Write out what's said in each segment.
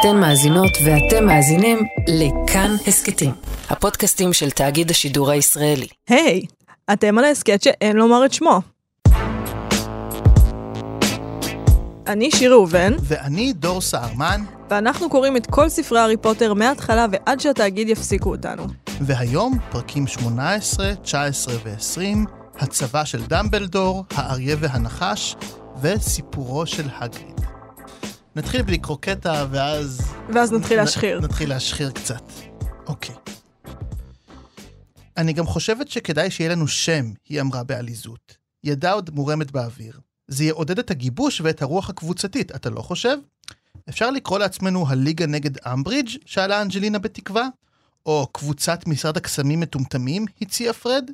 אתן מאזינות ואתם מאזינים לכאן הסכתים, הפודקאסטים של תאגיד השידור הישראלי. היי, אתם על ההסכת שאין לומר את שמו. אני שיר ראובן, ואני דור סהרמן, ואנחנו קוראים את כל ספרי הארי פוטר מההתחלה ועד שהתאגיד יפסיקו אותנו. והיום פרקים 18, 19 ו-20, הצבא של דמבלדור, האריה והנחש, וסיפורו של הגריד. נתחיל בלקרוא קטע ואז... ואז נתחיל להשחיר. נתחיל להשחיר קצת. אוקיי. אני גם חושבת שכדאי שיהיה לנו שם, היא אמרה בעליזות. ידה עוד מורמת באוויר. זה יעודד את הגיבוש ואת הרוח הקבוצתית, אתה לא חושב? אפשר לקרוא לעצמנו הליגה נגד אמברידג', שאלה אנג'לינה בתקווה? או קבוצת משרד הקסמים מטומטמים, הציע פרד?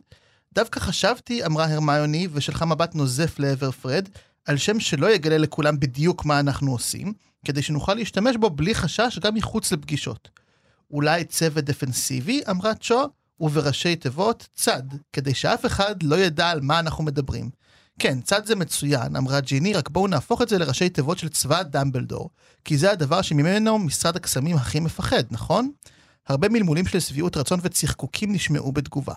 דווקא חשבתי, אמרה הרמיוני, ושלחה מבט נוזף לעבר פרד, על שם שלא יגלה לכולם בדיוק מה אנחנו עושים, כדי שנוכל להשתמש בו בלי חשש גם מחוץ לפגישות. אולי צוות דפנסיבי, אמרה צ'ו, ובראשי תיבות צד, כדי שאף אחד לא ידע על מה אנחנו מדברים. כן, צד זה מצוין, אמרה ג'יני, רק בואו נהפוך את זה לראשי תיבות של צבא דמבלדור, כי זה הדבר שממנו משרד הקסמים הכי מפחד, נכון? הרבה מלמולים של שביעות רצון וצחקוקים נשמעו בתגובה.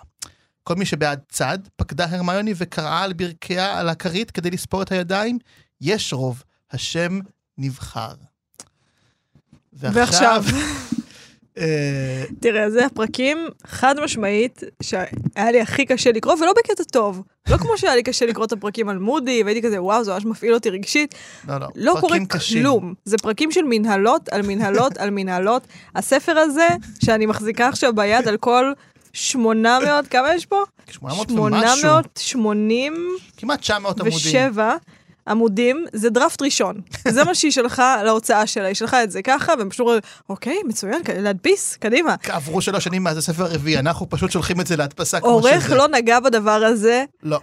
כל מי שבעד צד, פקדה הרמיוני וקראה על ברכיה על הכרית כדי לספור את הידיים, יש רוב, השם נבחר. ועכשיו... אה, תראה, זה הפרקים חד משמעית שהיה לי הכי קשה לקרוא, ולא בקטע טוב. לא כמו שהיה לי קשה לקרוא את הפרקים על מודי, והייתי כזה, וואו, זה ממש מפעיל אותי רגשית. לא, לא, לא קורה קשים. כלום. זה פרקים של מנהלות על מנהלות על מנהלות. הספר הזה, שאני מחזיקה עכשיו ביד על כל 800, כמה יש פה? 800 ומשהו. 880. כמעט 900 עמודים. ושבע. עמודים, זה דראפט ראשון. זה מה שהיא שלחה להוצאה שלה, היא שלחה את זה ככה, והם פשוט אומרים, אוקיי, מצוין, להדפיס, קדימה. עברו שלוש שנים מאז הספר הרביעי, אנחנו פשוט שולחים את זה להדפסה כמו שזה. עורך לא נגע בדבר הזה. לא,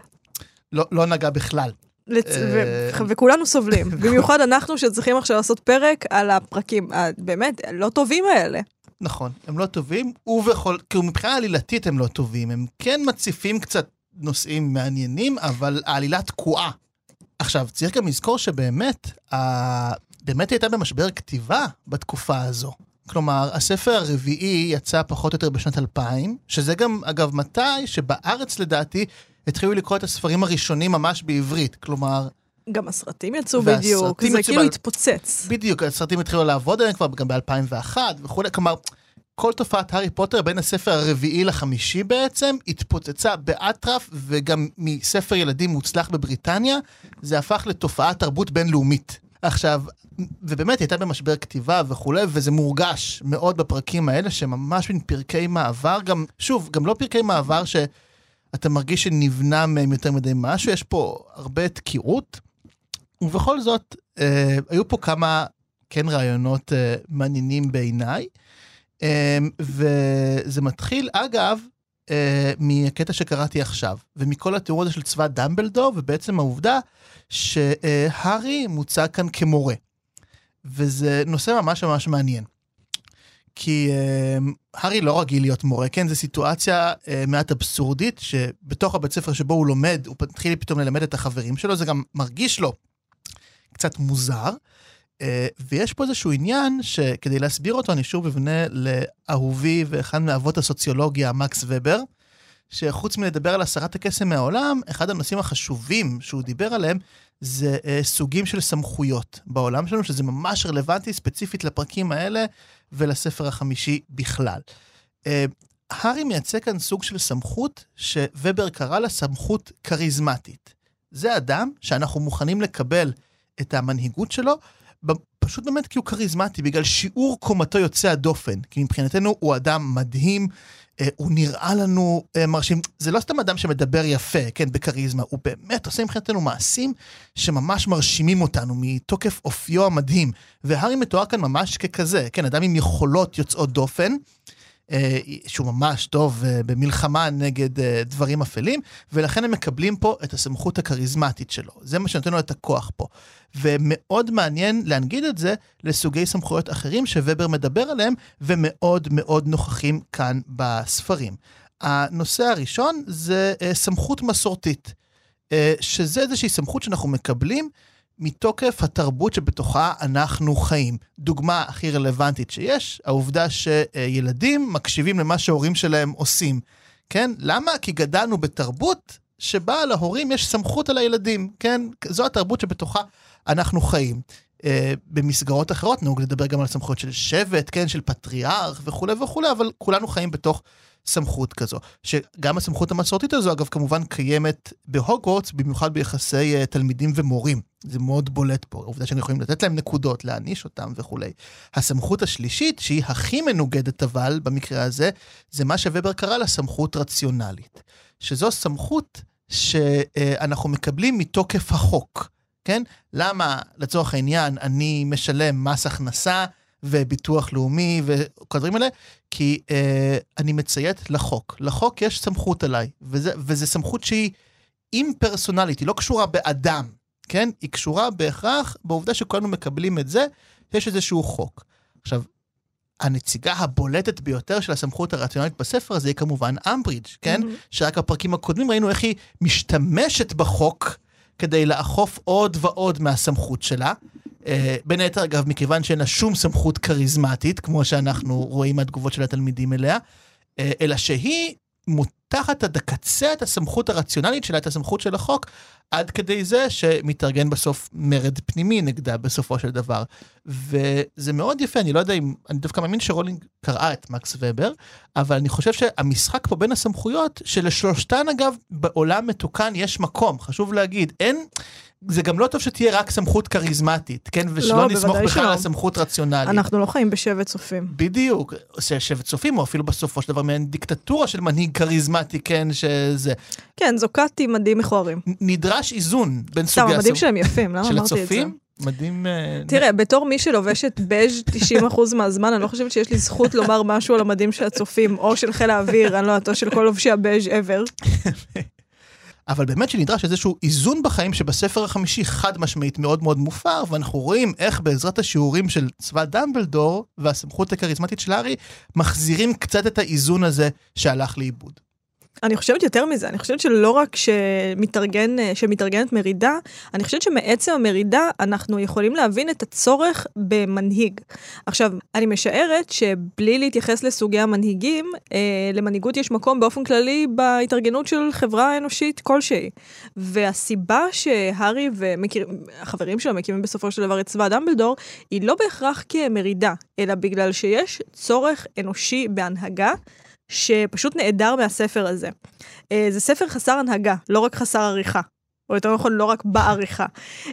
לא, לא נגע בכלל. לצ... ו... אה, וכולנו סובלים, במיוחד אנחנו שצריכים עכשיו לעשות פרק על הפרקים הבאמת לא טובים האלה. נכון, הם לא טובים, ובכל, כאילו מבחינה עלילתית הם לא טובים, הם כן מציפים קצת נושאים מעניינים, אבל העלילה תקועה. עכשיו, צריך גם לזכור שבאמת, ה... באמת הייתה במשבר כתיבה בתקופה הזו. כלומר, הספר הרביעי יצא פחות או יותר בשנת 2000, שזה גם, אגב, מתי שבארץ לדעתי התחילו לקרוא את הספרים הראשונים ממש בעברית. כלומר... גם הסרטים יצאו בדיוק, זה כאילו ב... התפוצץ. בדיוק, הסרטים התחילו לעבוד עליהם כבר גם ב-2001 וכולי, כלומר, כל תופעת הארי פוטר בין הספר הרביעי לחמישי בעצם התפוצצה באטרף וגם מספר ילדים מוצלח בבריטניה, זה הפך לתופעת תרבות בינלאומית. עכשיו, ובאמת הייתה במשבר כתיבה וכולי, וזה מורגש מאוד בפרקים האלה, שממש מן פרקי מעבר, גם, שוב, גם לא פרקי מעבר שאתה מרגיש שנבנה מהם יותר מדי משהו, יש פה הרבה תקיעות, ובכל זאת, אה, היו פה כמה כן רעיונות אה, מעניינים בעיניי. אמ, וזה מתחיל, אגב, אה, מהקטע שקראתי עכשיו, ומכל התיאור הזה של צבא דמבלדור, ובעצם העובדה שהארי מוצג כאן כמורה. וזה נושא ממש ממש מעניין. כי uh, הארי לא רגיל להיות מורה, כן? זו סיטואציה uh, מעט אבסורדית, שבתוך הבית ספר שבו הוא לומד, הוא מתחיל פתאום ללמד את החברים שלו, זה גם מרגיש לו קצת מוזר. אה, ויש פה איזשהו עניין שכדי להסביר אותו, אני שוב אבנה לאהובי ואחד מאבות הסוציולוגיה, מקס ובר, שחוץ מלדבר על הסרת הקסם מהעולם, אחד הנושאים החשובים שהוא דיבר עליהם זה uh, סוגים של סמכויות בעולם שלנו, שזה ממש רלוונטי ספציפית לפרקים האלה ולספר החמישי בכלל. Uh, הארי מייצג כאן סוג של סמכות שובר קרא לה סמכות כריזמטית. זה אדם שאנחנו מוכנים לקבל את המנהיגות שלו, פשוט באמת כי הוא כריזמטי, בגלל שיעור קומתו יוצא הדופן. כי מבחינתנו הוא אדם מדהים, אה, הוא נראה לנו אה, מרשים. זה לא סתם אדם שמדבר יפה, כן, בכריזמה, הוא באמת עושה מבחינתנו מעשים שממש מרשימים אותנו מתוקף אופיו המדהים. והארי מתואר כאן ממש ככזה, כן, אדם עם יכולות יוצאות דופן. אה, שהוא ממש טוב אה, במלחמה נגד אה, דברים אפלים, ולכן הם מקבלים פה את הסמכות הכריזמטית שלו. זה מה שנותן לו את הכוח פה. ומאוד מעניין להנגיד את זה לסוגי סמכויות אחרים שובר מדבר עליהם, ומאוד מאוד נוכחים כאן בספרים. הנושא הראשון זה סמכות מסורתית, שזה איזושהי סמכות שאנחנו מקבלים מתוקף התרבות שבתוכה אנחנו חיים. דוגמה הכי רלוונטית שיש, העובדה שילדים מקשיבים למה שההורים שלהם עושים. כן? למה? כי גדלנו בתרבות שבה להורים יש סמכות על הילדים, כן? זו התרבות שבתוכה אנחנו חיים. Uh, במסגרות אחרות נהוג לדבר גם על סמכויות של שבט, כן? של פטריארך וכולי וכולי, אבל כולנו חיים בתוך סמכות כזו. שגם הסמכות המסורתית הזו, אגב, כמובן קיימת בהוגוורטס, במיוחד ביחסי uh, תלמידים ומורים. זה מאוד בולט פה, העובדה שהם יכולים לתת להם נקודות, להעניש אותם וכולי. הסמכות השלישית, שהיא הכי מנוגדת אבל, במקרה הזה, זה מה שובר קרא לה סמכות רציונלית. שזו סמכות שאנחנו מקבלים מתוקף החוק, כן? למה, לצורך העניין, אני משלם מס הכנסה וביטוח לאומי וכל הדברים האלה? כי אה, אני מציית לחוק. לחוק יש סמכות עליי, וזו סמכות שהיא אימפרסונלית, היא לא קשורה באדם, כן? היא קשורה בהכרח בעובדה שכולנו מקבלים את זה, יש איזשהו חוק. עכשיו, הנציגה הבולטת ביותר של הסמכות הרציונלית בספר הזה היא כמובן אמברידג', כן? Mm-hmm. שרק בפרקים הקודמים ראינו איך היא משתמשת בחוק כדי לאכוף עוד ועוד מהסמכות שלה. Uh, בין היתר, אגב, מכיוון שאין לה שום סמכות כריזמטית, כמו שאנחנו רואים מהתגובות של התלמידים אליה, uh, אלא שהיא מותחת עד הקצה את הסמכות הרציונלית שלה, את הסמכות של החוק, עד כדי זה שמתארגן בסוף מרד פנימי נגדה בסופו של דבר. וזה מאוד יפה, אני לא יודע אם, אני דווקא מאמין שרולינג קראה את מקס ובר, אבל אני חושב שהמשחק פה בין הסמכויות, שלשלושתן אגב, בעולם מתוקן יש מקום, חשוב להגיד, אין, זה גם לא טוב שתהיה רק סמכות כריזמטית, כן? ושלא לא, נסמוך בכלל על סמכות רציונלית. אנחנו לא חיים בשבט צופים. בדיוק, שבט צופים, או אפילו בסופו של דבר מעין דיקטטורה של מנהיג כריזמטי, כן, שזה... כן, זוקטי מדים מכוערים. נדרש איזון בין סוגי... הסמכות. המדים שלהם יפים, למה אמרתי את זה? של הצופים? מדהים... אה, תראה, בתור מי שלובשת בז' 90% מהזמן, אני לא חושבת שיש לי זכות לומר משהו על המדים של הצופים, או של חיל האוויר, אני לא יודעת, או של כל לובשי הבז' ever. אבל באמת שנדרש איזשהו איזון בחיים שבספר החמישי חד משמעית מאוד מאוד מופר, ואנחנו רואים איך בעזרת השיעורים של צבא דמבלדור והסמכות הכריזמטית של הארי, מחזירים קצת את האיזון הזה שהלך לאיבוד. אני חושבת יותר מזה, אני חושבת שלא רק שמתארגן, שמתארגנת מרידה, אני חושבת שמעצם המרידה אנחנו יכולים להבין את הצורך במנהיג. עכשיו, אני משערת שבלי להתייחס לסוגי המנהיגים, אה, למנהיגות יש מקום באופן כללי בהתארגנות של חברה אנושית כלשהי. והסיבה שהארי והחברים שלו מקימים בסופו של דבר את צבא דמבלדור, היא לא בהכרח כמרידה, אלא בגלל שיש צורך אנושי בהנהגה. שפשוט נעדר מהספר הזה. אה, זה ספר חסר הנהגה, לא רק חסר עריכה. או יותר נכון, לא רק בעריכה.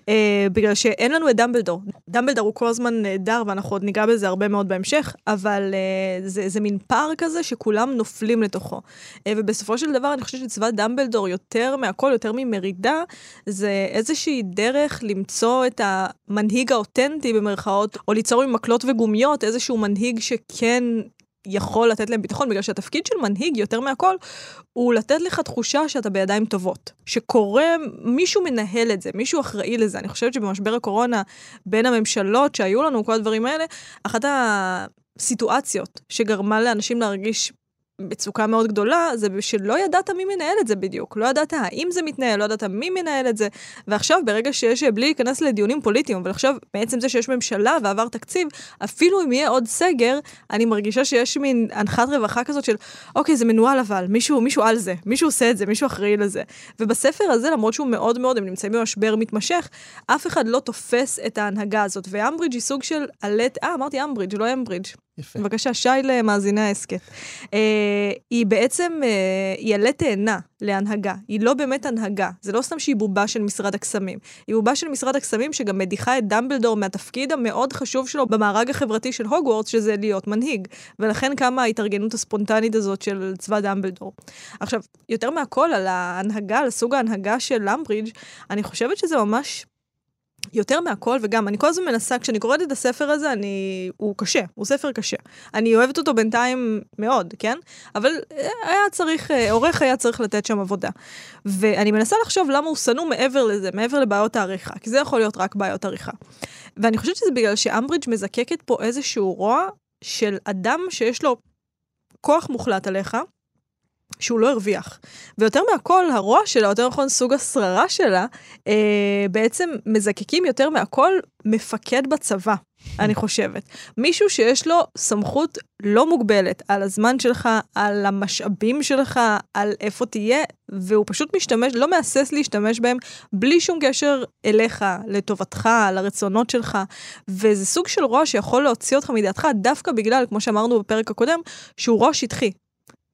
אה, בגלל שאין לנו את דמבלדור. דמבלדור הוא כל הזמן נהדר, ואנחנו עוד ניגע בזה הרבה מאוד בהמשך, אבל אה, זה, זה מין פער כזה שכולם נופלים לתוכו. אה, ובסופו של דבר, אני חושבת שצבא דמבלדור, יותר מהכל, יותר ממרידה, זה איזושהי דרך למצוא את המנהיג האותנטי במרכאות, או ליצור עם מקלות וגומיות איזשהו מנהיג שכן יכול לתת להם ביטחון, בגלל שהתפקיד של מנהיג, יותר מהכל, הוא לתת לך תחושה שאתה בידיים טובות. שקורה, מישהו מנהל את זה, מישהו אחראי לזה. אני חושבת שבמשבר הקורונה, בין הממשלות שהיו לנו, כל הדברים האלה, אחת הסיטואציות שגרמה לאנשים להרגיש מצוקה מאוד גדולה, זה שלא ידעת מי מנהל את זה בדיוק. לא ידעת האם זה מתנהל, לא ידעת מי מנהל את זה. ועכשיו, ברגע שיש, בלי להיכנס לדיונים פוליטיים, אבל עכשיו, בעצם זה שיש ממשלה ועבר תקציב, אפילו אם יהיה עוד סגר, אני מרגישה שיש מין הנחת רווחה כזאת של, אוקיי, זה מנוהל אבל, מישהו, מישהו על זה, מישהו עושה את זה, מישהו אחראי לזה. ובספר הזה, למרות שהוא מאוד מאוד, הם נמצאים במשבר מתמשך, אף אחד לא תופס את ההנהגה הזאת. ואמברידג' היא סוג של עלת, אה, אמרתי אמברידג', לא אמברידג'. יפה. בבקשה, שי למאזיני ההסכת. אה, היא בעצם, אה, היא עלה תאנה להנהגה. היא לא באמת הנהגה. זה לא סתם שהיא בובה של משרד הקסמים. היא בובה של משרד הקסמים שגם מדיחה את דמבלדור מהתפקיד המאוד חשוב שלו במארג החברתי של הוגוורטס, שזה להיות מנהיג. ולכן קמה ההתארגנות הספונטנית הזאת של צבא דמבלדור. עכשיו, יותר מהכל על ההנהגה, על סוג ההנהגה של למברידג', אני חושבת שזה ממש יותר מהכל, וגם, אני כל הזמן מנסה, כשאני קוראת את הספר הזה, אני... הוא קשה, הוא ספר קשה. אני אוהבת אותו בינתיים מאוד, כן? אבל אה, היה צריך, אה, עורך היה צריך לתת שם עבודה. ואני מנסה לחשוב למה הוא שנוא מעבר לזה, מעבר לבעיות העריכה, כי זה יכול להיות רק בעיות עריכה. ואני חושבת שזה בגלל שאמברידג' מזקקת פה איזשהו רוע של אדם שיש לו כוח מוחלט עליך, שהוא לא הרוויח. ויותר מהכל, הרוע שלה, יותר נכון סוג השררה שלה, אה, בעצם מזקקים יותר מהכל מפקד בצבא. אני חושבת. מישהו שיש לו סמכות לא מוגבלת על הזמן שלך, על המשאבים שלך, על איפה תהיה, והוא פשוט משתמש, לא מהסס להשתמש בהם בלי שום קשר אליך, לטובתך, לרצונות שלך. וזה סוג של רוע שיכול להוציא אותך מדעתך דווקא בגלל, כמו שאמרנו בפרק הקודם, שהוא רוע שטחי.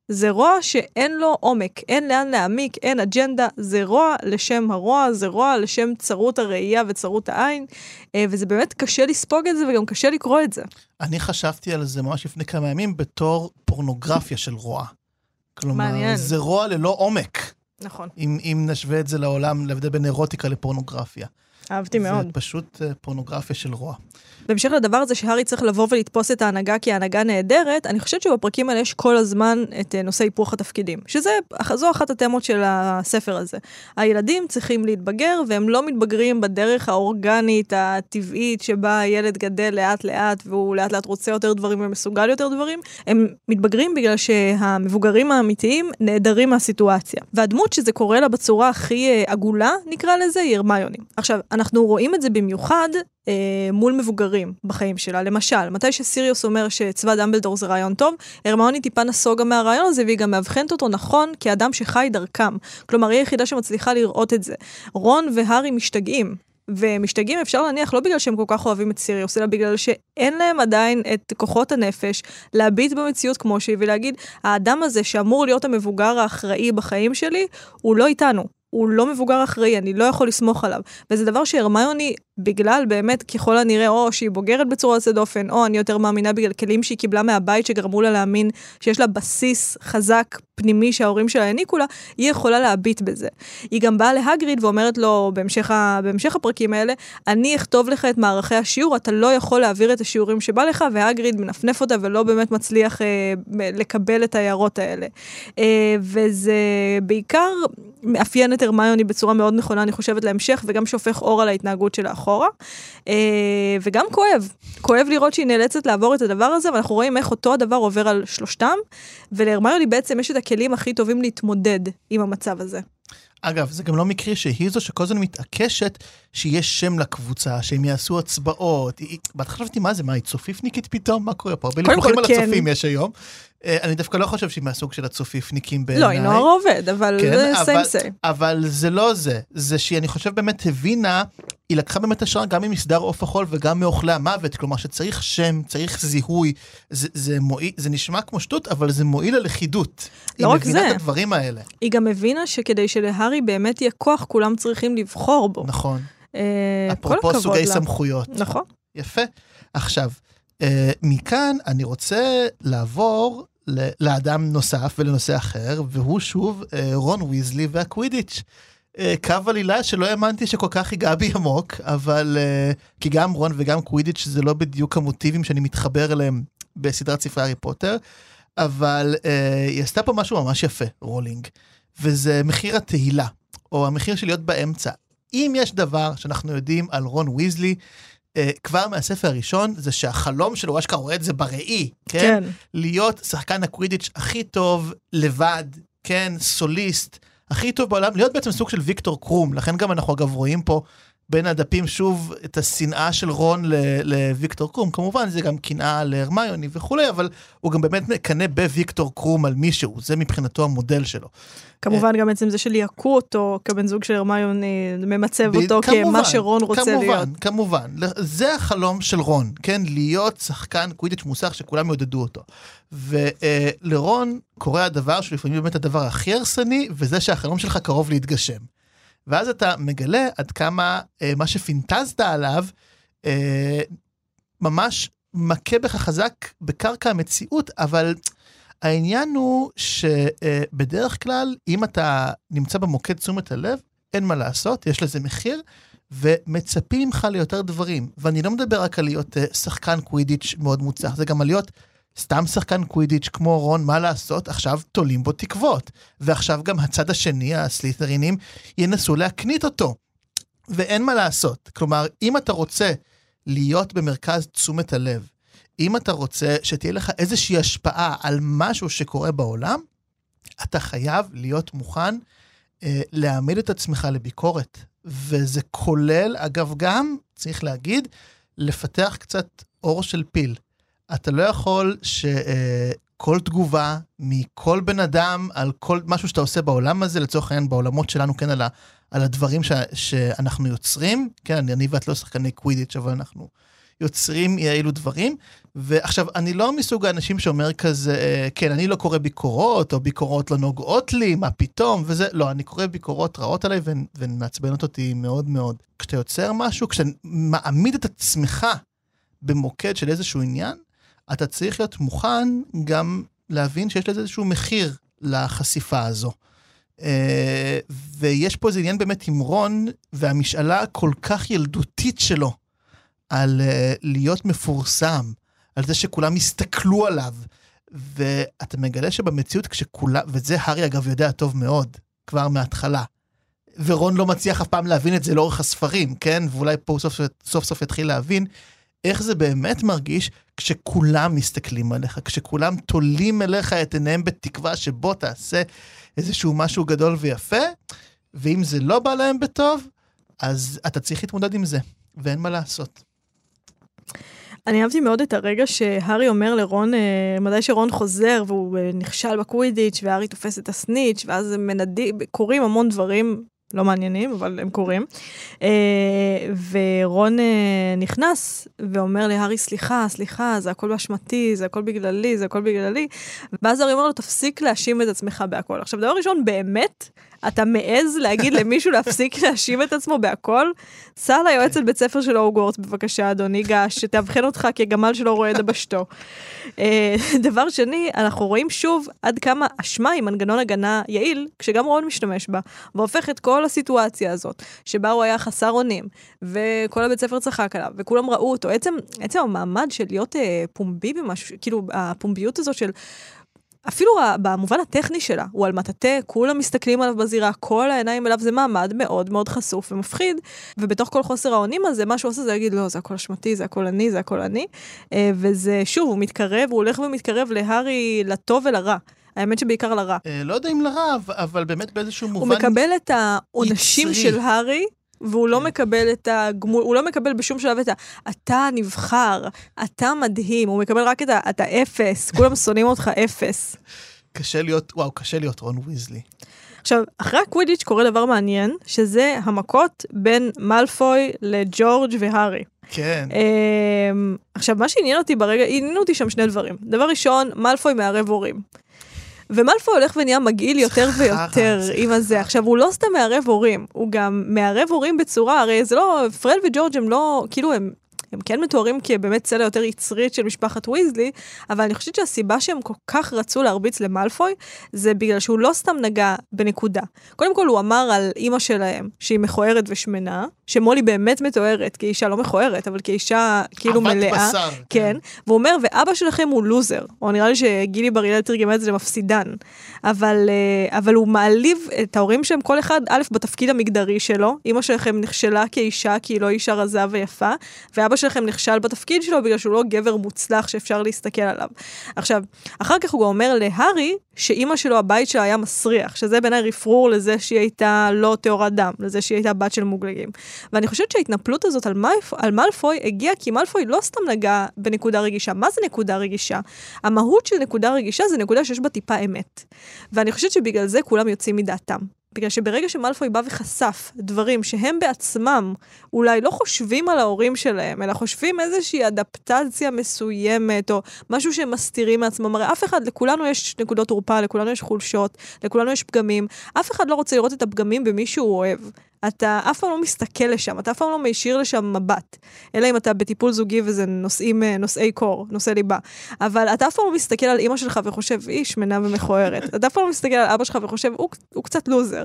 זה רוע שאין לו עומק, אין לאן להעמיק, אין אג'נדה, זה רוע לשם הרוע, זה רוע לשם צרות הראייה וצרות העין, אה, וזה באמת קשה לספוג את זה וגם קשה לקרוא את זה. אני חשבתי על זה ממש לפני כמה ימים בתור פורנוגרפיה של רוע. כלומר, מעניין. זה רוע ללא עומק. נכון. אם, אם נשווה את זה לעולם, להבדל בין אירוטיקה לפורנוגרפיה. אהבתי מאוד. זה פשוט אה, פורנוגרפיה של רוע. בהמשך לדבר הזה שהארי צריך לבוא ולתפוס את ההנהגה כי ההנהגה נהדרת, אני חושבת שבפרקים האלה יש כל הזמן את אה, נושא היפוך התפקידים, שזו אחת התמות של הספר הזה. הילדים צריכים להתבגר, והם לא מתבגרים בדרך האורגנית, הטבעית, שבה הילד גדל לאט לאט, והוא לאט לאט רוצה יותר דברים ומסוגל יותר דברים. הם מתבגרים בגלל שהמבוגרים האמיתיים נעדרים מהסיטואציה. והדמות שזה קורה לה בצורה הכי אה, עגולה, נקרא לזה, היא הרמיוני. עכשיו, אנחנו רואים את זה במיוחד מול מבוגרים בחיים שלה. למשל, מתי שסיריוס אומר שצבא דמבלדור זה רעיון טוב, הרמוני טיפה נסוגה מהרעיון הזה והיא גם מאבחנת אותו נכון כאדם שחי דרכם. כלומר, היא היחידה שמצליחה לראות את זה. רון והארי משתגעים. ומשתגעים אפשר להניח לא בגלל שהם כל כך אוהבים את סיריוס, אלא בגלל שאין להם עדיין את כוחות הנפש להביט במציאות כמו שהיא ולהגיד, האדם הזה שאמור להיות המבוגר האחראי בחיים שלי, הוא לא איתנו. הוא לא מבוגר אחראי, אני לא יכול לסמוך עליו. וזה דבר שהרמיוני, בגלל באמת, ככל הנראה, או שהיא בוגרת בצורה יוצאת דופן, או אני יותר מאמינה בגלל כלים שהיא קיבלה מהבית שגרמו לה להאמין שיש לה בסיס חזק פנימי שההורים שלה העניקו לה, היא יכולה להביט בזה. היא גם באה להגריד ואומרת לו בהמשך, בהמשך הפרקים האלה, אני אכתוב לך את מערכי השיעור, אתה לא יכול להעביר את השיעורים שבא לך, והגריד מנפנף אותה ולא באמת מצליח אה, לקבל את ההערות האלה. אה, וזה בעיקר מאפיין את הרמיוני בצורה מאוד נכונה, אני חושבת, להמשך, וגם שופך אור על ההתנהגות שלה אחורה. אה, וגם כואב, כואב לראות שהיא נאלצת לעבור את הדבר הזה, ואנחנו רואים איך אותו הדבר עובר על שלושתם, ולהרמיוני בעצם יש את הכלים הכי טובים להתמודד עם המצב הזה. אגב, זה גם לא מקרי שהיא זו שכל הזמן מתעקשת שיש שם לקבוצה, שהם יעשו הצבעות. בהתחלה חשבתי, מה זה, מה, היא צופיפניקית פתאום? מה קורה פה? הרבה ניתוחים על כן. הצופים יש היום. אה, אני דווקא לא חושב שהיא מהסוג של הצופיפניקים בעיניי. לא, היא נוער עובד, אבל כן, זה סיים סיים. אבל זה לא זה, זה שהיא, אני חושב, באמת הבינה, היא לקחה באמת השראה גם ממסדר עוף החול וגם מאוכלי המוות, כלומר שצריך שם, צריך זיהוי, זה, זה, מועיל, זה נשמע כמו שטות, אבל זה מועיל ללכידות. לא רק זה. היא מבינה את הדברים האלה. היא גם הבינה שכדי שלהארי באמת יהיה כוח, כולם צריכים לבחור בו. נכון. אה, אפרופו סוגי לה. סמכויות. נכון. יפה. עכשיו, מכאן אני רוצה לעבור לאדם נוסף ולנושא אחר, והוא שוב אה, רון ויזלי והקווידיץ'. אה, קו עלילה שלא האמנתי שכל כך ייגע בי עמוק, אבל כי גם רון וגם קווידיץ' זה לא בדיוק המוטיבים שאני מתחבר אליהם בסדרת ספרי הארי פוטר, אבל היא עשתה פה משהו ממש יפה, רולינג, וזה מחיר התהילה, או המחיר של להיות באמצע. אם יש דבר שאנחנו יודעים על רון ויזלי, uh, כבר מהספר הראשון, זה שהחלום שלו, הוא אשכרה רואה את זה בראי, כן? כן. להיות שחקן הקווידיץ' הכי טוב לבד, כן? סוליסט, הכי טוב בעולם, להיות בעצם סוג של ויקטור קרום, לכן גם אנחנו אגב רואים פה בין הדפים שוב את השנאה של רון לוויקטור קרום, כמובן זה גם קנאה להרמיוני וכולי, אבל הוא גם באמת מקנא בוויקטור קרום על מישהו, זה מבחינתו המודל שלו. כמובן גם עצם זה שליהקו אותו כבן זוג של הרמיוני ממצב אותו כמה שרון רוצה כמובן, להיות. כמובן, זה החלום של רון, כן? להיות שחקן קווידיץ' מוסך שכולם יעודדו אותו. ולרון קורה הדבר שלפעמים באמת הדבר הכי הרסני, וזה שהחלום שלך קרוב להתגשם. ואז אתה מגלה עד כמה אה, מה שפינטזת עליו אה, ממש מכה בך חזק בקרקע המציאות, אבל העניין הוא שבדרך כלל, אם אתה נמצא במוקד תשומת הלב, אין מה לעשות, יש לזה מחיר, ומצפים ממך ליותר דברים. ואני לא מדבר רק על להיות אה, שחקן קווידיץ' מאוד מוצלח, זה גם על להיות סתם שחקן קווידיץ' כמו רון, מה לעשות, עכשיו תולים בו תקוות. ועכשיו גם הצד השני, הסליטרינים, ינסו להקנית אותו. ואין מה לעשות. כלומר, אם אתה רוצה להיות במרכז תשומת הלב, אם אתה רוצה שתהיה לך איזושהי השפעה על משהו שקורה בעולם, אתה חייב להיות מוכן אה, להעמיד את עצמך לביקורת. וזה כולל, אגב, גם, צריך להגיד, לפתח קצת אור של פיל. אתה לא יכול שכל אה, תגובה מכל בן אדם על כל משהו שאתה עושה בעולם הזה, לצורך העניין בעולמות שלנו, כן, על, ה, על הדברים ש, שאנחנו יוצרים, כן, אני ואת לא שחקני קווידיץ', אבל אנחנו יוצרים אילו דברים. ועכשיו, אני לא מסוג האנשים שאומר כזה, אה, כן, אני לא קורא ביקורות, או ביקורות לא נוגעות לי, מה פתאום, וזה, לא, אני קורא ביקורות רעות עליי והן מעצבנות אותי מאוד מאוד. כשאתה יוצר משהו, כשאתה מעמיד את עצמך במוקד של איזשהו עניין, אתה צריך להיות מוכן גם להבין שיש לזה איזשהו מחיר לחשיפה הזו. Uh, ויש פה איזה עניין באמת עם רון, והמשאלה הכל כך ילדותית שלו על uh, להיות מפורסם, על זה שכולם יסתכלו עליו. ואתה מגלה שבמציאות כשכולם, וזה הארי אגב יודע טוב מאוד, כבר מההתחלה. ורון לא מצליח אף פעם להבין את זה לאורך הספרים, כן? ואולי פה הוא סוף סוף, סוף יתחיל להבין איך זה באמת מרגיש כשכולם מסתכלים עליך, כשכולם תולים אליך את עיניהם בתקווה שבוא תעשה איזשהו משהו גדול ויפה, ואם זה לא בא להם בטוב, אז אתה צריך להתמודד עם זה, ואין מה לעשות. אני אהבתי מאוד את הרגע שהארי אומר לרון, אה, מתי שרון חוזר והוא אה, נכשל בקווידיץ' והארי תופס את הסניץ' ואז מנדים, קורים המון דברים לא מעניינים, אבל הם קורים. אה, ורון נכנס ואומר להארי, סליחה, סליחה, זה הכל באשמתי, זה הכל בגללי, זה הכל בגללי. ואז הארי אומר לו, תפסיק להאשים את עצמך בהכל. עכשיו, דבר ראשון, באמת, אתה מעז להגיד למישהו להפסיק להאשים את עצמו בהכל? סע ליועצת בית ספר של אוגוורטס, בבקשה, אדוני, גש, שתאבחן אותך כגמל שלא רואה דבשתו. אה, דבר שני, אנחנו רואים שוב עד כמה אשמה היא מנגנון הגנה יעיל, כשגם רון משתמש בה, והופך את כל הסיטואציה הזאת, שבה הוא היה חסר אונים, וכל הבית ספר צחק עליו, וכולם ראו אותו. עצם, עצם המעמד של להיות אה, פומבי במשהו, כאילו, הפומביות הזאת של... אפילו במובן הטכני שלה, הוא על מטאטא, כולם מסתכלים עליו בזירה, כל העיניים אליו, זה מעמד מאוד מאוד חשוף ומפחיד, ובתוך כל חוסר האונים הזה, מה שהוא עושה זה להגיד, לא, זה הכל אשמתי, זה הכל אני, זה הכל אני, אה, וזה, שוב, הוא מתקרב, הוא הולך ומתקרב להארי לטוב ולרע. האמת שבעיקר לרע. אה, לא יודע אם לרע, אבל באמת באיזשהו מובן... הוא מקבל את העונשים של הארי והוא לא כן. מקבל את הגמול, הוא לא מקבל בשום שלב את ה... אתה נבחר, אתה מדהים, הוא מקבל רק את, ה, את האפס, כולם שונאים אותך אפס. קשה להיות, וואו, קשה להיות רון ויזלי. עכשיו, אחרי הקווידיץ' קורה דבר מעניין, שזה המכות בין מאלפוי לג'ורג' והארי. כן. Um, עכשיו, מה שעניין אותי ברגע, עניינו אותי שם שני דברים. דבר ראשון, מאלפוי מערב הורים. ומלפוי הולך ונהיה מגעיל יותר ויותר עם הזה. עכשיו, הוא לא סתם מערב הורים, הוא גם מערב הורים בצורה, הרי זה לא, פרד וג'ורג' הם לא, כאילו הם... הם כן מתוארים כבאמת צלע יותר יצרית של משפחת ויזלי, אבל אני חושבת שהסיבה שהם כל כך רצו להרביץ למלפוי, זה בגלל שהוא לא סתם נגע בנקודה. קודם כל הוא אמר על אימא שלהם שהיא מכוערת ושמנה, שמולי באמת מתוארת כאישה לא מכוערת, אבל כאישה כאילו מלאה. בשר. כן. כן. והוא אומר, ואבא שלכם הוא לוזר, או נראה לי שגילי בר אילן תרגמה את זה למפסידן. אבל, אה, אבל הוא מעליב את ההורים שהם כל אחד, א', בתפקיד המגדרי שלו, אימא שלכם נכשלה כאישה כי היא לא אישה רזה ויפה, ואבא שלכם נכשל בתפקיד שלו בגלל שהוא לא גבר מוצלח שאפשר להסתכל עליו. עכשיו, אחר כך הוא גם אומר להארי שאימא שלו, הבית שלה היה מסריח, שזה בעיניי רפרור לזה שהיא הייתה לא טהורת דם, לזה שהיא הייתה בת של מוגלגים. ואני חושבת שההתנפלות הזאת על, מלפ... על מלפוי הגיעה כי מלפוי לא סתם נגע בנקודה רגישה. מה זה נקודה רגישה? המהות של נקודה רגישה זה נקודה שיש בה טיפה אמת. ואני חושבת שבגלל זה כולם יוצאים מדעתם. בגלל שברגע שמלפוי בא וחשף דברים שהם בעצמם אולי לא חושבים על ההורים שלהם, אלא חושבים איזושהי אדפטציה מסוימת, או משהו שהם מסתירים מעצמם, הרי אף אחד, לכולנו יש נקודות תורפה, לכולנו יש חולשות, לכולנו יש פגמים, אף אחד לא רוצה לראות את הפגמים במי שהוא אוהב. אתה אף פעם לא מסתכל לשם, אתה אף פעם לא מישיר לשם מבט. אלא אם אתה בטיפול זוגי וזה נושאים, אה, נושאי קור, נושאי ליבה. אבל אתה אף פעם לא מסתכל על אימא שלך וחושב, היא שמנה ומכוערת. אתה אף פעם לא מסתכל על אבא שלך וחושב, הוא, הוא קצת לוזר.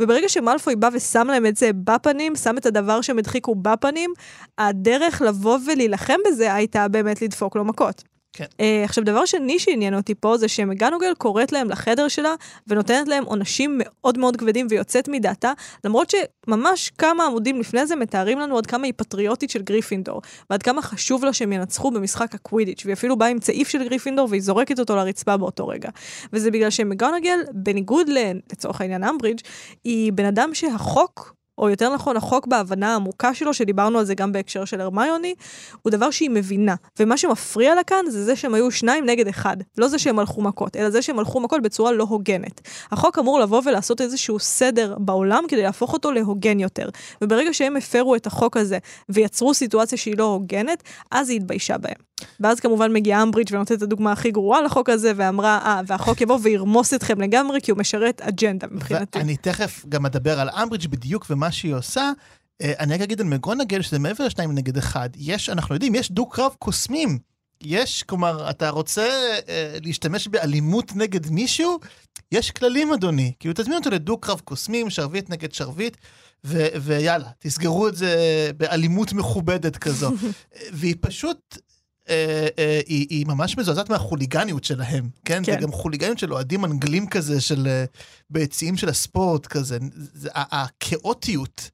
וברגע שמלפוי בא ושם להם את זה בפנים, שם את הדבר שהם הדחיקו בפנים, הדרך לבוא ולהילחם בזה הייתה באמת לדפוק לו מכות. כן. אה, עכשיו, דבר שני שעניין אותי פה זה שמקגונגל קוראת להם לחדר שלה ונותנת להם עונשים מאוד מאוד כבדים ויוצאת מדעתה, למרות שממש כמה עמודים לפני זה מתארים לנו עד כמה היא פטריוטית של גריפינדור, ועד כמה חשוב לה שהם ינצחו במשחק הקווידיץ', והיא אפילו באה עם צעיף של גריפינדור והיא זורקת אותו לרצפה באותו רגע. וזה בגלל שמגונגל, בניגוד לצורך העניין אמברידג', היא בן אדם שהחוק או יותר נכון, החוק בהבנה העמוקה שלו, שדיברנו על זה גם בהקשר של הרמיוני, הוא דבר שהיא מבינה. ומה שמפריע לה כאן זה זה שהם היו שניים נגד אחד. לא זה שהם הלכו מכות, אלא זה שהם הלכו מכות בצורה לא הוגנת. החוק אמור לבוא ולעשות איזשהו סדר בעולם כדי להפוך אותו להוגן יותר. וברגע שהם הפרו את החוק הזה ויצרו סיטואציה שהיא לא הוגנת, אז היא התביישה בהם. ואז כמובן מגיעה אמברידג' ונותנת את הדוגמה הכי גרועה לחוק הזה, ואמרה, אה, והחוק יבוא וירמוס אתכם לגמרי, כי הוא משרת אג'נדה מבחינתי. ואני תכף גם אדבר על אמברידג' בדיוק ומה שהיא עושה. אה, אני רק אגיד על מגונגל שזה מעבר לשניים נגד אחד. יש, אנחנו יודעים, יש דו-קרב קוסמים. יש, כלומר, אתה רוצה אה, להשתמש באלימות נגד מישהו? יש כללים, אדוני. כאילו, תזמין אותו לדו-קרב קוסמים, שרביט נגד שרביט, ו- ויאללה, תסגרו את זה באלימות מכובדת כזו. והיא פשוט אה, אה, היא, היא ממש מזועזעת מהחוליגניות שלהם, כן? כן. זה גם חוליגניות של אוהדים אנגלים כזה, של אה, ביציעים של הספורט כזה. זה, הכאוטיות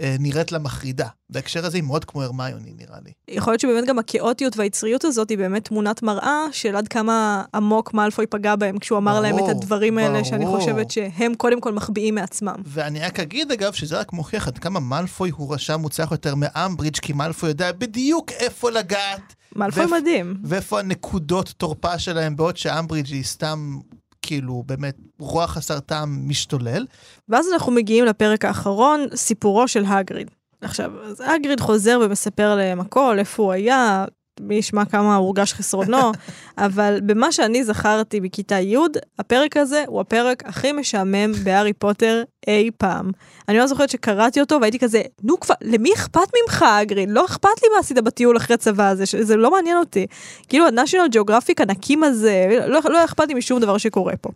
נראית לה מחרידה. בהקשר הזה היא מאוד כמו הרמיוני, נראה לי. יכול להיות שבאמת גם הכאוטיות והיצריות הזאת היא באמת תמונת מראה של עד כמה עמוק מאלפוי פגע בהם כשהוא אמר ברור, להם את הדברים האלה, ברור. שאני חושבת שהם קודם כל מחביאים מעצמם. ואני רק אגיד, אגב, שזה רק מוכיח עד כמה מאלפוי הוא רשע מוצלח יותר מאמברידג', כי מאלפוי יודע בדיוק איפה לגעת. מאלפוי ואיפ, מדהים. ואיפה הנקודות תורפה שלהם, בעוד שאמברידג' היא סתם כאילו באמת רוח חסר טעם משתולל. ואז אנחנו מגיעים לפרק האחרון, סיפורו של הגריד. עכשיו, אז הגריד חוזר ומספר להם הכל, איפה הוא היה, מי ישמע כמה הורגש חסרונו, אבל במה שאני זכרתי בכיתה י', הפרק הזה הוא הפרק הכי משעמם בהארי פוטר אי פעם. אני לא זוכרת שקראתי אותו והייתי כזה, נו כבר, למי אכפת ממך אגרין? לא אכפת לי מה עשית בטיול אחרי צבא הזה, זה לא מעניין אותי. כאילו הנשיונל ג'אוגרפיק הנקים הזה, לא, לא אכפת לי משום דבר שקורה פה.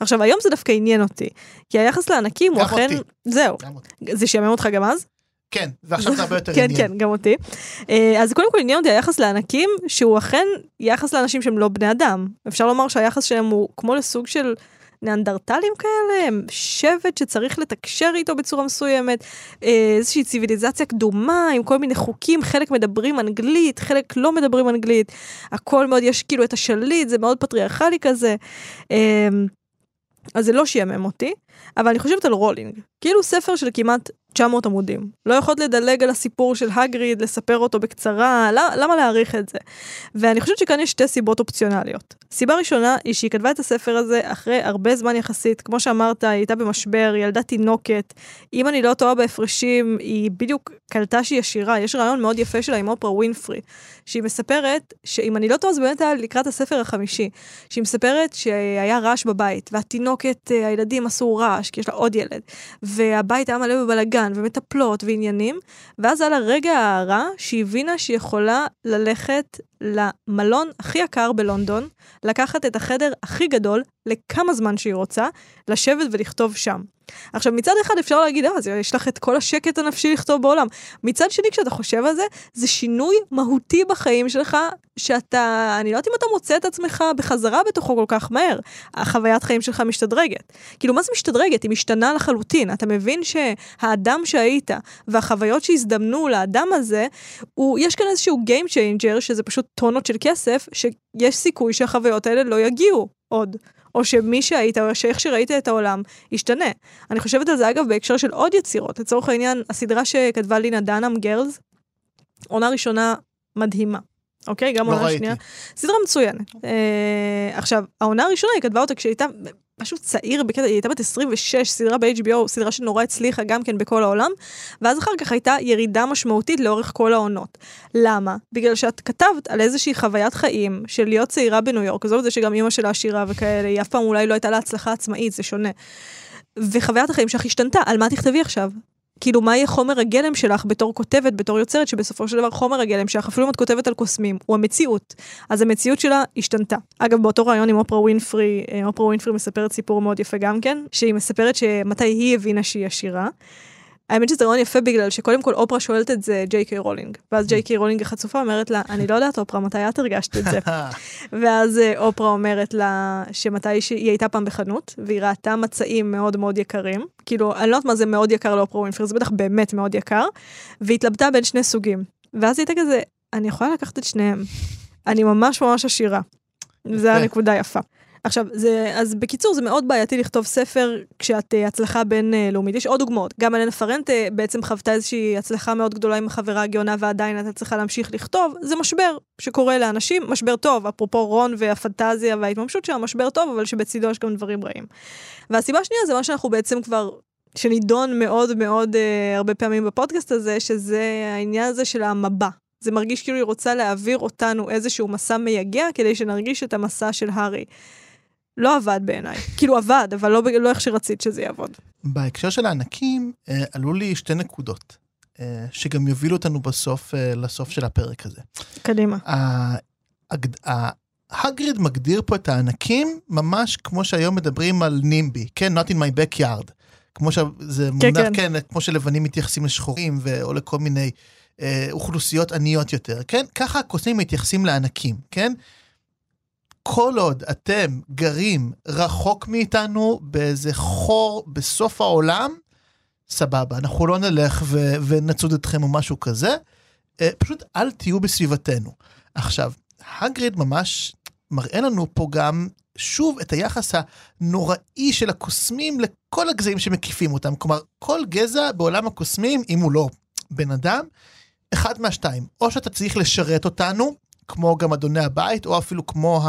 עכשיו, היום זה דווקא עניין אותי, כי היחס לענקים הוא אכן... זהו. זה שיאמם אותך גם אז? כן, ועכשיו זה הרבה יותר כן, עניין. כן, כן, גם אותי. אה, אז קודם כל עניין אותי היחס לענקים, שהוא אכן יחס לאנשים שהם לא בני אדם. אפשר לומר שהיחס שלהם הוא כמו לסוג של ניאנדרטלים כאלה, הם שבט שצריך לתקשר איתו בצורה מסוימת, אה, איזושהי ציוויליזציה קדומה עם כל מיני חוקים, חלק מדברים אנגלית, חלק לא מדברים אנגלית, הכל מאוד, יש כאילו את השליט, זה מאוד פטריארכלי כזה. אה, אז זה לא שעמם אותי, אבל אני חושבת על רולינג. כאילו ספר של כמעט 900 עמודים. לא יכולת לדלג על הסיפור של האגריד, לספר אותו בקצרה, למה, למה להאריך את זה? ואני חושבת שכאן יש שתי סיבות אופציונליות. סיבה ראשונה היא שהיא כתבה את הספר הזה אחרי הרבה זמן יחסית. כמו שאמרת, היא הייתה במשבר, ילדה תינוקת. אם אני לא טועה בהפרשים, היא בדיוק קלטה שהיא עשירה. יש ריאיון מאוד יפה שלה עם אופרה ווינפרי, שהיא מספרת, שאם אני לא טועה, זה באמת היה לקראת הספר החמישי, שהיא מספרת שהיה רעש בבית, והתינוקת, אה, הילדים עשו רעש, כי יש לה עוד ילד, והבית היה מלא בבלגן, ומטפלות ועניינים, ואז היה לה רגע הערה שהיא הבינה שהיא יכולה ללכת למלון הכי יקר בלונדון, לקחת את החדר הכי גדול לכמה זמן שהיא רוצה, לשבת ולכתוב שם. עכשיו, מצד אחד אפשר להגיד, אה, אז יש לך את כל השקט הנפשי לכתוב בעולם. מצד שני, כשאתה חושב על זה, זה שינוי מהותי בחיים שלך, שאתה, אני לא יודעת אם אתה מוצא את עצמך בחזרה בתוכו כל כך מהר. החוויית חיים שלך משתדרגת. כאילו, מה זה משתדרגת? היא משתנה לחלוטין. אתה מבין שהאדם שהיית, והחוויות שהזדמנו לאדם הזה, הוא, יש כאן איזשהו Game Changer, שזה פשוט טונות של כסף, שיש סיכוי שהחוויות האלה לא יגיעו עוד. או שמי שהיית, או שאיך שראית את העולם, ישתנה. אני חושבת על זה אגב בהקשר של עוד יצירות. לצורך העניין, הסדרה שכתבה לינה דאנאם גרלס, עונה ראשונה מדהימה. אוקיי? גם לא עונה שנייה. סדרה מצוינת. אה, עכשיו, העונה הראשונה היא כתבה אותה כשהייתה משהו צעיר בקטע, היא הייתה בת 26, סדרה ב-HBO, סדרה שנורא הצליחה גם כן בכל העולם, ואז אחר כך הייתה ירידה משמעותית לאורך כל העונות. למה? בגלל שאת כתבת על איזושהי חוויית חיים של להיות צעירה בניו יורק, עזוב את זה שגם אימא שלה עשירה וכאלה, היא אף פעם אולי לא הייתה לה עצמאית, זה שונה. וחוויית החיים שלך השתנתה, על מה תכתבי עכשיו? כאילו, מה יהיה חומר הגלם שלך בתור כותבת, בתור יוצרת, שבסופו של דבר חומר הגלם שלך, אפילו אם את כותבת על קוסמים, הוא המציאות. אז המציאות שלה השתנתה. אגב, באותו ריאיון עם אופרה ווינפרי, אה, אופרה ווינפרי מספרת סיפור מאוד יפה גם כן, שהיא מספרת שמתי היא הבינה שהיא עשירה. האמת שזה ריאיון יפה בגלל שקודם כל אופרה שואלת את זה ג'יי קיי רולינג, ואז ג'יי קיי רולינג החצופה אומרת לה, אני לא יודעת אופרה, מתי את הרגשת את זה? ואז אה, אופרה אומרת לה שמתי שהיא הייתה פעם בחנות, והיא ראתה מצעים מאוד מאוד יקרים, כאילו, אני לא יודעת מה זה מאוד יקר לאופרה ווינפרי, זה בטח באמת מאוד יקר, והתלבטה בין שני סוגים. ואז היא הייתה כזה, אני יכולה לקחת את שניהם. אני ממש ממש עשירה. זו הנקודה יפה. עכשיו, זה, אז בקיצור, זה מאוד בעייתי לכתוב ספר כשאת uh, הצלחה בינלאומית. יש עוד דוגמאות. גם אלנה פרנטה בעצם חוותה איזושהי הצלחה מאוד גדולה עם החברה הגאונה, ועדיין הייתה צריכה להמשיך לכתוב. זה משבר שקורה לאנשים, משבר טוב, אפרופו רון והפנטזיה וההתממשות שלה, משבר טוב, אבל שבצידו יש גם דברים רעים. והסיבה השנייה זה מה שאנחנו בעצם כבר שנידון מאוד מאוד uh, הרבה פעמים בפודקאסט הזה, שזה העניין הזה של המבע. זה מרגיש כאילו היא רוצה להעביר אותנו איזשהו מסע מייגע כדי שנרגיש את המסע של הארי. לא עבד בעיניי. כאילו עבד, אבל לא, לא איך שרצית שזה יעבוד. בהקשר של הענקים, אה, עלו לי שתי נקודות, אה, שגם יובילו אותנו בסוף אה, לסוף של הפרק הזה. קדימה. הגריד מגדיר פה את הענקים ממש כמו שהיום מדברים על נימבי, כן, not in my backyard. כמו שזה כן, מונח, כן, כן, כמו שלבנים מתייחסים לשחורים ו... או לכל מיני אה, אוכלוסיות עניות יותר, כן? ככה הקוסמים מתייחסים לענקים, כן? כל עוד אתם גרים רחוק מאיתנו באיזה חור בסוף העולם, סבבה, אנחנו לא נלך ו- ונצוד אתכם או משהו כזה, אה, פשוט אל תהיו בסביבתנו. עכשיו, הגריד ממש מראה לנו פה גם שוב את היחס הנוראי של הקוסמים לכל הגזעים שמקיפים אותם. כלומר, כל גזע בעולם הקוסמים, אם הוא לא בן אדם, אחד מהשתיים, או שאתה צריך לשרת אותנו, כמו גם אדוני הבית, או אפילו כמו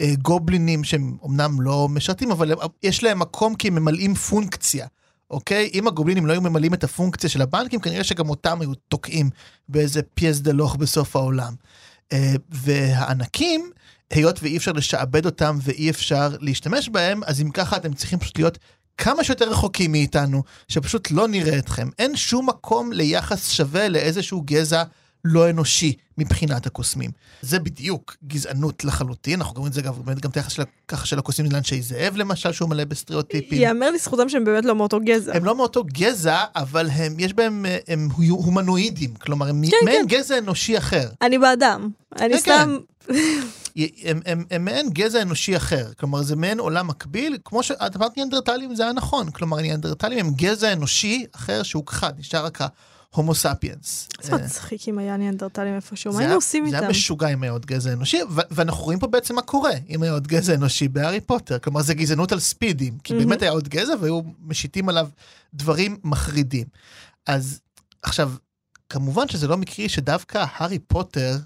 הגובלינים שהם אמנם לא משרתים, אבל יש להם מקום כי הם ממלאים פונקציה. אוקיי? אם הגובלינים לא היו ממלאים את הפונקציה של הבנקים, כנראה שגם אותם היו תוקעים באיזה פייס דה לוך בסוף העולם. אה, והענקים, היות ואי אפשר לשעבד אותם ואי אפשר להשתמש בהם, אז אם ככה אתם צריכים פשוט להיות כמה שיותר רחוקים מאיתנו, שפשוט לא נראה אתכם. אין שום מקום ליחס שווה לאיזשהו גזע לא אנושי מבחינת הקוסמים. זה בדיוק גזענות לחלוטין, אנחנו רואים את זה גם, באמת גם של, ככה של הקוסמים לאנשי זאב למשל, שהוא מלא בסטריאוטיפים. יאמר לזכותם שהם באמת לא מאותו גזע. הם לא מאותו גזע, אבל הם, יש בהם, הם הומנואידים, כלומר, הם כן, מעין כן. גזע אנושי אחר. אני באדם, אני כן, סתם... כן. הם, הם, הם מעין גזע אנושי אחר, כלומר זה מעין עולם מקביל, כמו שאת אמרת ניאנדרטלים זה היה נכון, כלומר ניאנדרטלים הם גזע אנושי אחר שהוכחד, נשאר רק הומו ספיאנס. זה מצחיק אם היה ניאנדרטלים איפשהו, מה היינו עושים איתם? זה היה משוגע אם היה עוד גזע אנושי, ואנחנו רואים פה בעצם מה קורה אם היה עוד גזע אנושי בהארי פוטר, כלומר זה גזענות על ספידים, כי באמת היה עוד גזע והיו משיתים עליו דברים מחרידים. אז עכשיו, כמובן שזה לא מקרי שדווקא הארי פוטר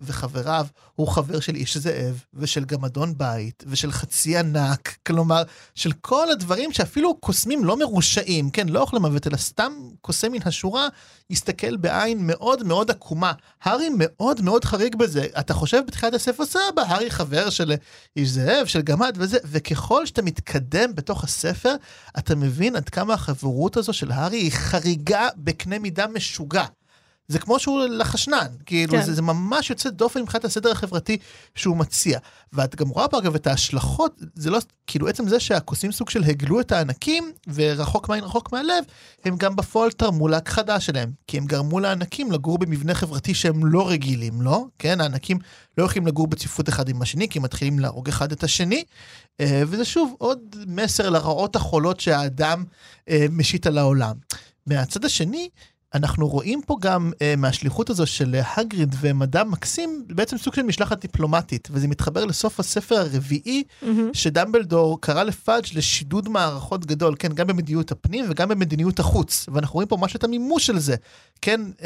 וחבריו, הוא חבר של איש זאב, ושל גמדון בית, ושל חצי ענק, כלומר, של כל הדברים שאפילו קוסמים לא מרושעים, כן, לא אוכל למוות, אלא סתם קוסם מן השורה, יסתכל בעין מאוד מאוד עקומה. הארי מאוד מאוד חריג בזה. אתה חושב בתחילת הספר, סבא, הארי חבר של איש זאב, של גמד וזה, וככל שאתה מתקדם בתוך הספר, אתה מבין עד כמה החברות הזו של הארי היא חריגה בקנה מידה משוגע. זה כמו שהוא לחשנן, כאילו כן. זה, זה ממש יוצא דופן מבחינת הסדר החברתי שהוא מציע. ואת גם רואה פה אגב את ההשלכות, זה לא, כאילו עצם זה שהכוסים סוג של הגלו את הענקים, ורחוק מעין רחוק מהלב, הם גם בפועל תרמו להכחדה שלהם. כי הם גרמו לענקים לגור במבנה חברתי שהם לא רגילים, לא? כן, הענקים לא יכולים לגור בצפיפות אחד עם השני, כי הם מתחילים להרוג אחד את השני. אה, וזה שוב עוד מסר לרעות החולות שהאדם אה, משית על העולם. מהצד השני, אנחנו רואים פה גם uh, מהשליחות הזו של הגריד ומדע מקסים, בעצם סוג של משלחת דיפלומטית, וזה מתחבר לסוף הספר הרביעי, mm-hmm. שדמבלדור קרא לפאג' לשידוד מערכות גדול, כן, גם במדיניות הפנים וגם במדיניות החוץ, ואנחנו רואים פה ממש את המימוש של זה, כן, uh,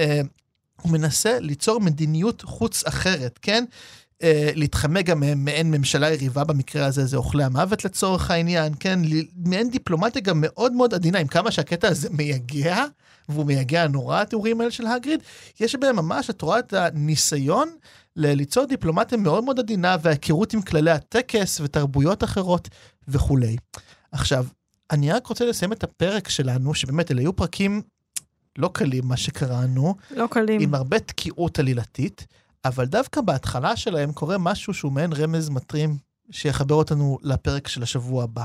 הוא מנסה ליצור מדיניות חוץ אחרת, כן? Uh, להתחמק גם מעין ממשלה יריבה במקרה הזה, זה אוכלי המוות לצורך העניין, כן? מעין דיפלומטיה גם מאוד מאוד עדינה, עם כמה שהקטע הזה מייגע, והוא מייגע נורא התיאורים האלה של הגריד, יש בהם ממש, את רואה את הניסיון ליצור דיפלומטיה מאוד מאוד עדינה והיכרות עם כללי הטקס ותרבויות אחרות וכולי. עכשיו, אני רק רוצה לסיים את הפרק שלנו, שבאמת אלה היו פרקים לא קלים, מה שקראנו. לא קלים. עם הרבה תקיעות עלילתית, אבל דווקא בהתחלה שלהם קורה משהו שהוא מעין רמז מטרים שיחבר אותנו לפרק של השבוע הבא.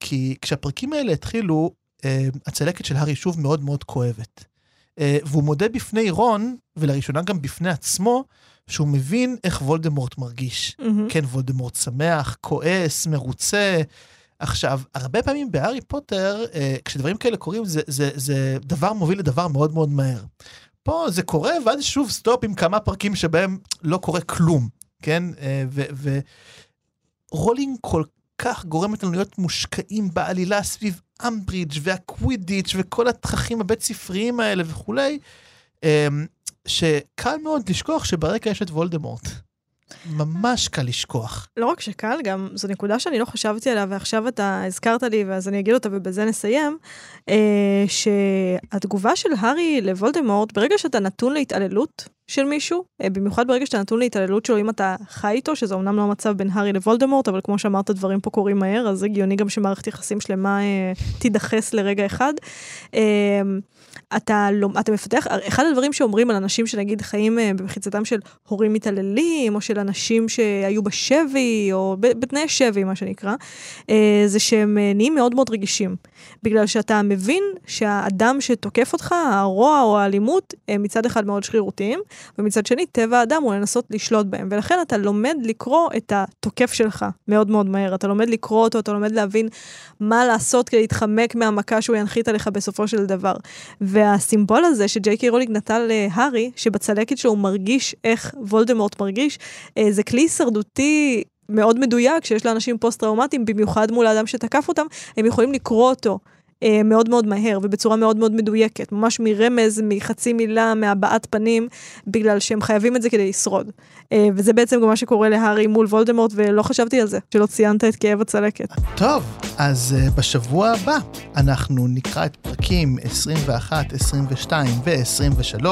כי כשהפרקים האלה התחילו, הצלקת של הארי שוב מאוד מאוד כואבת. והוא מודה בפני רון, ולראשונה גם בפני עצמו, שהוא מבין איך וולדמורט מרגיש. Mm-hmm. כן, וולדמורט שמח, כועס, מרוצה. עכשיו, הרבה פעמים בהארי פוטר, אה, כשדברים כאלה קורים, זה, זה, זה דבר מוביל לדבר מאוד מאוד מהר. פה זה קורה, ואז שוב סטופ עם כמה פרקים שבהם לא קורה כלום, כן? אה, ורולינג כל כך גורמת לנו להיות מושקעים בעלילה סביב אמברידג' והקווידיץ' וכל התככים הבית ספריים האלה וכולי, אה, שקל מאוד לשכוח שברקע יש את וולדמורט. ממש קל לשכוח. לא רק שקל, גם זו נקודה שאני לא חשבתי עליה, ועכשיו אתה הזכרת לי, ואז אני אגיד אותה ובזה נסיים, אה, שהתגובה של הארי לוולדמורט, ברגע שאתה נתון להתעללות של מישהו, אה, במיוחד ברגע שאתה נתון להתעללות שלו, אם אתה חי איתו, שזה אמנם לא המצב בין הארי לוולדמורט, אבל כמו שאמרת, דברים פה קורים מהר, אז הגיוני גם שמערכת יחסים שלמה אה, תידחס לרגע אחד. אה, אתה, לא, אתה מפתח, אחד הדברים שאומרים על אנשים שנגיד חיים אה, במחיצתם של הורים מתעללים, או של אנשים שהיו בשבי, או בתנאי שבי, מה שנקרא, אה, זה שהם אה, נהיים מאוד מאוד רגישים. בגלל שאתה מבין שהאדם שתוקף אותך, הרוע או האלימות, הם מצד אחד מאוד שרירותיים, ומצד שני, טבע האדם הוא לנסות לשלוט בהם. ולכן אתה לומד לקרוא את התוקף שלך מאוד מאוד מהר. אתה לומד לקרוא אותו, אתה לומד להבין מה לעשות כדי להתחמק מהמכה שהוא ינחית עליך בסופו של דבר. והסימבול הזה שג'יי קיי רולינג נתנה להארי, שבצלקת שלו הוא מרגיש איך וולדמורט מרגיש, אה, זה כלי הישרדותי מאוד מדויק, שיש לאנשים פוסט-טראומטיים, במיוחד מול האדם שתקף אותם, הם יכולים לקרוא אותו. אה, מאוד מאוד מהר ובצורה מאוד מאוד מדויקת, ממש מרמז, מחצי מילה, מהבעת פנים, בגלל שהם חייבים את זה כדי לשרוד. אה, וזה בעצם גם מה שקורה להארי מול וולדמורט, ולא חשבתי על זה, שלא ציינת את כאב הצלקת. טוב, אז uh, בשבוע הבא אנחנו נקרא את פרקים 21, 22 ו-23,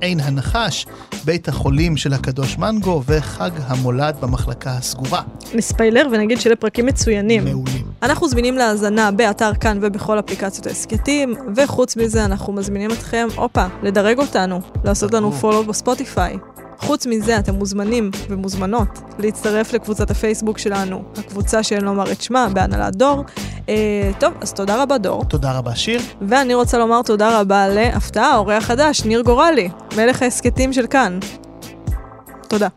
עין הנחש, בית החולים של הקדוש מנגו וחג המולד במחלקה הסגורה. נספיילר ונגיד שאלה פרקים מצוינים. מעולים. אנחנו זמינים להאזנה באתר כאן ובכל אפליקציות ההסכתים, וחוץ מזה אנחנו מזמינים אתכם, הופה, לדרג אותנו, לעשות לנו פולו בספוטיפיי. חוץ מזה, אתם מוזמנים ומוזמנות להצטרף לקבוצת הפייסבוק שלנו, הקבוצה שאין לומר את שמה, בהנהלת דור. אה, טוב, אז תודה רבה דור. תודה רבה שיר. ואני רוצה לומר תודה רבה להפתעה, אורח חדש, ניר גורלי, מלך ההסכתים של כאן. תודה.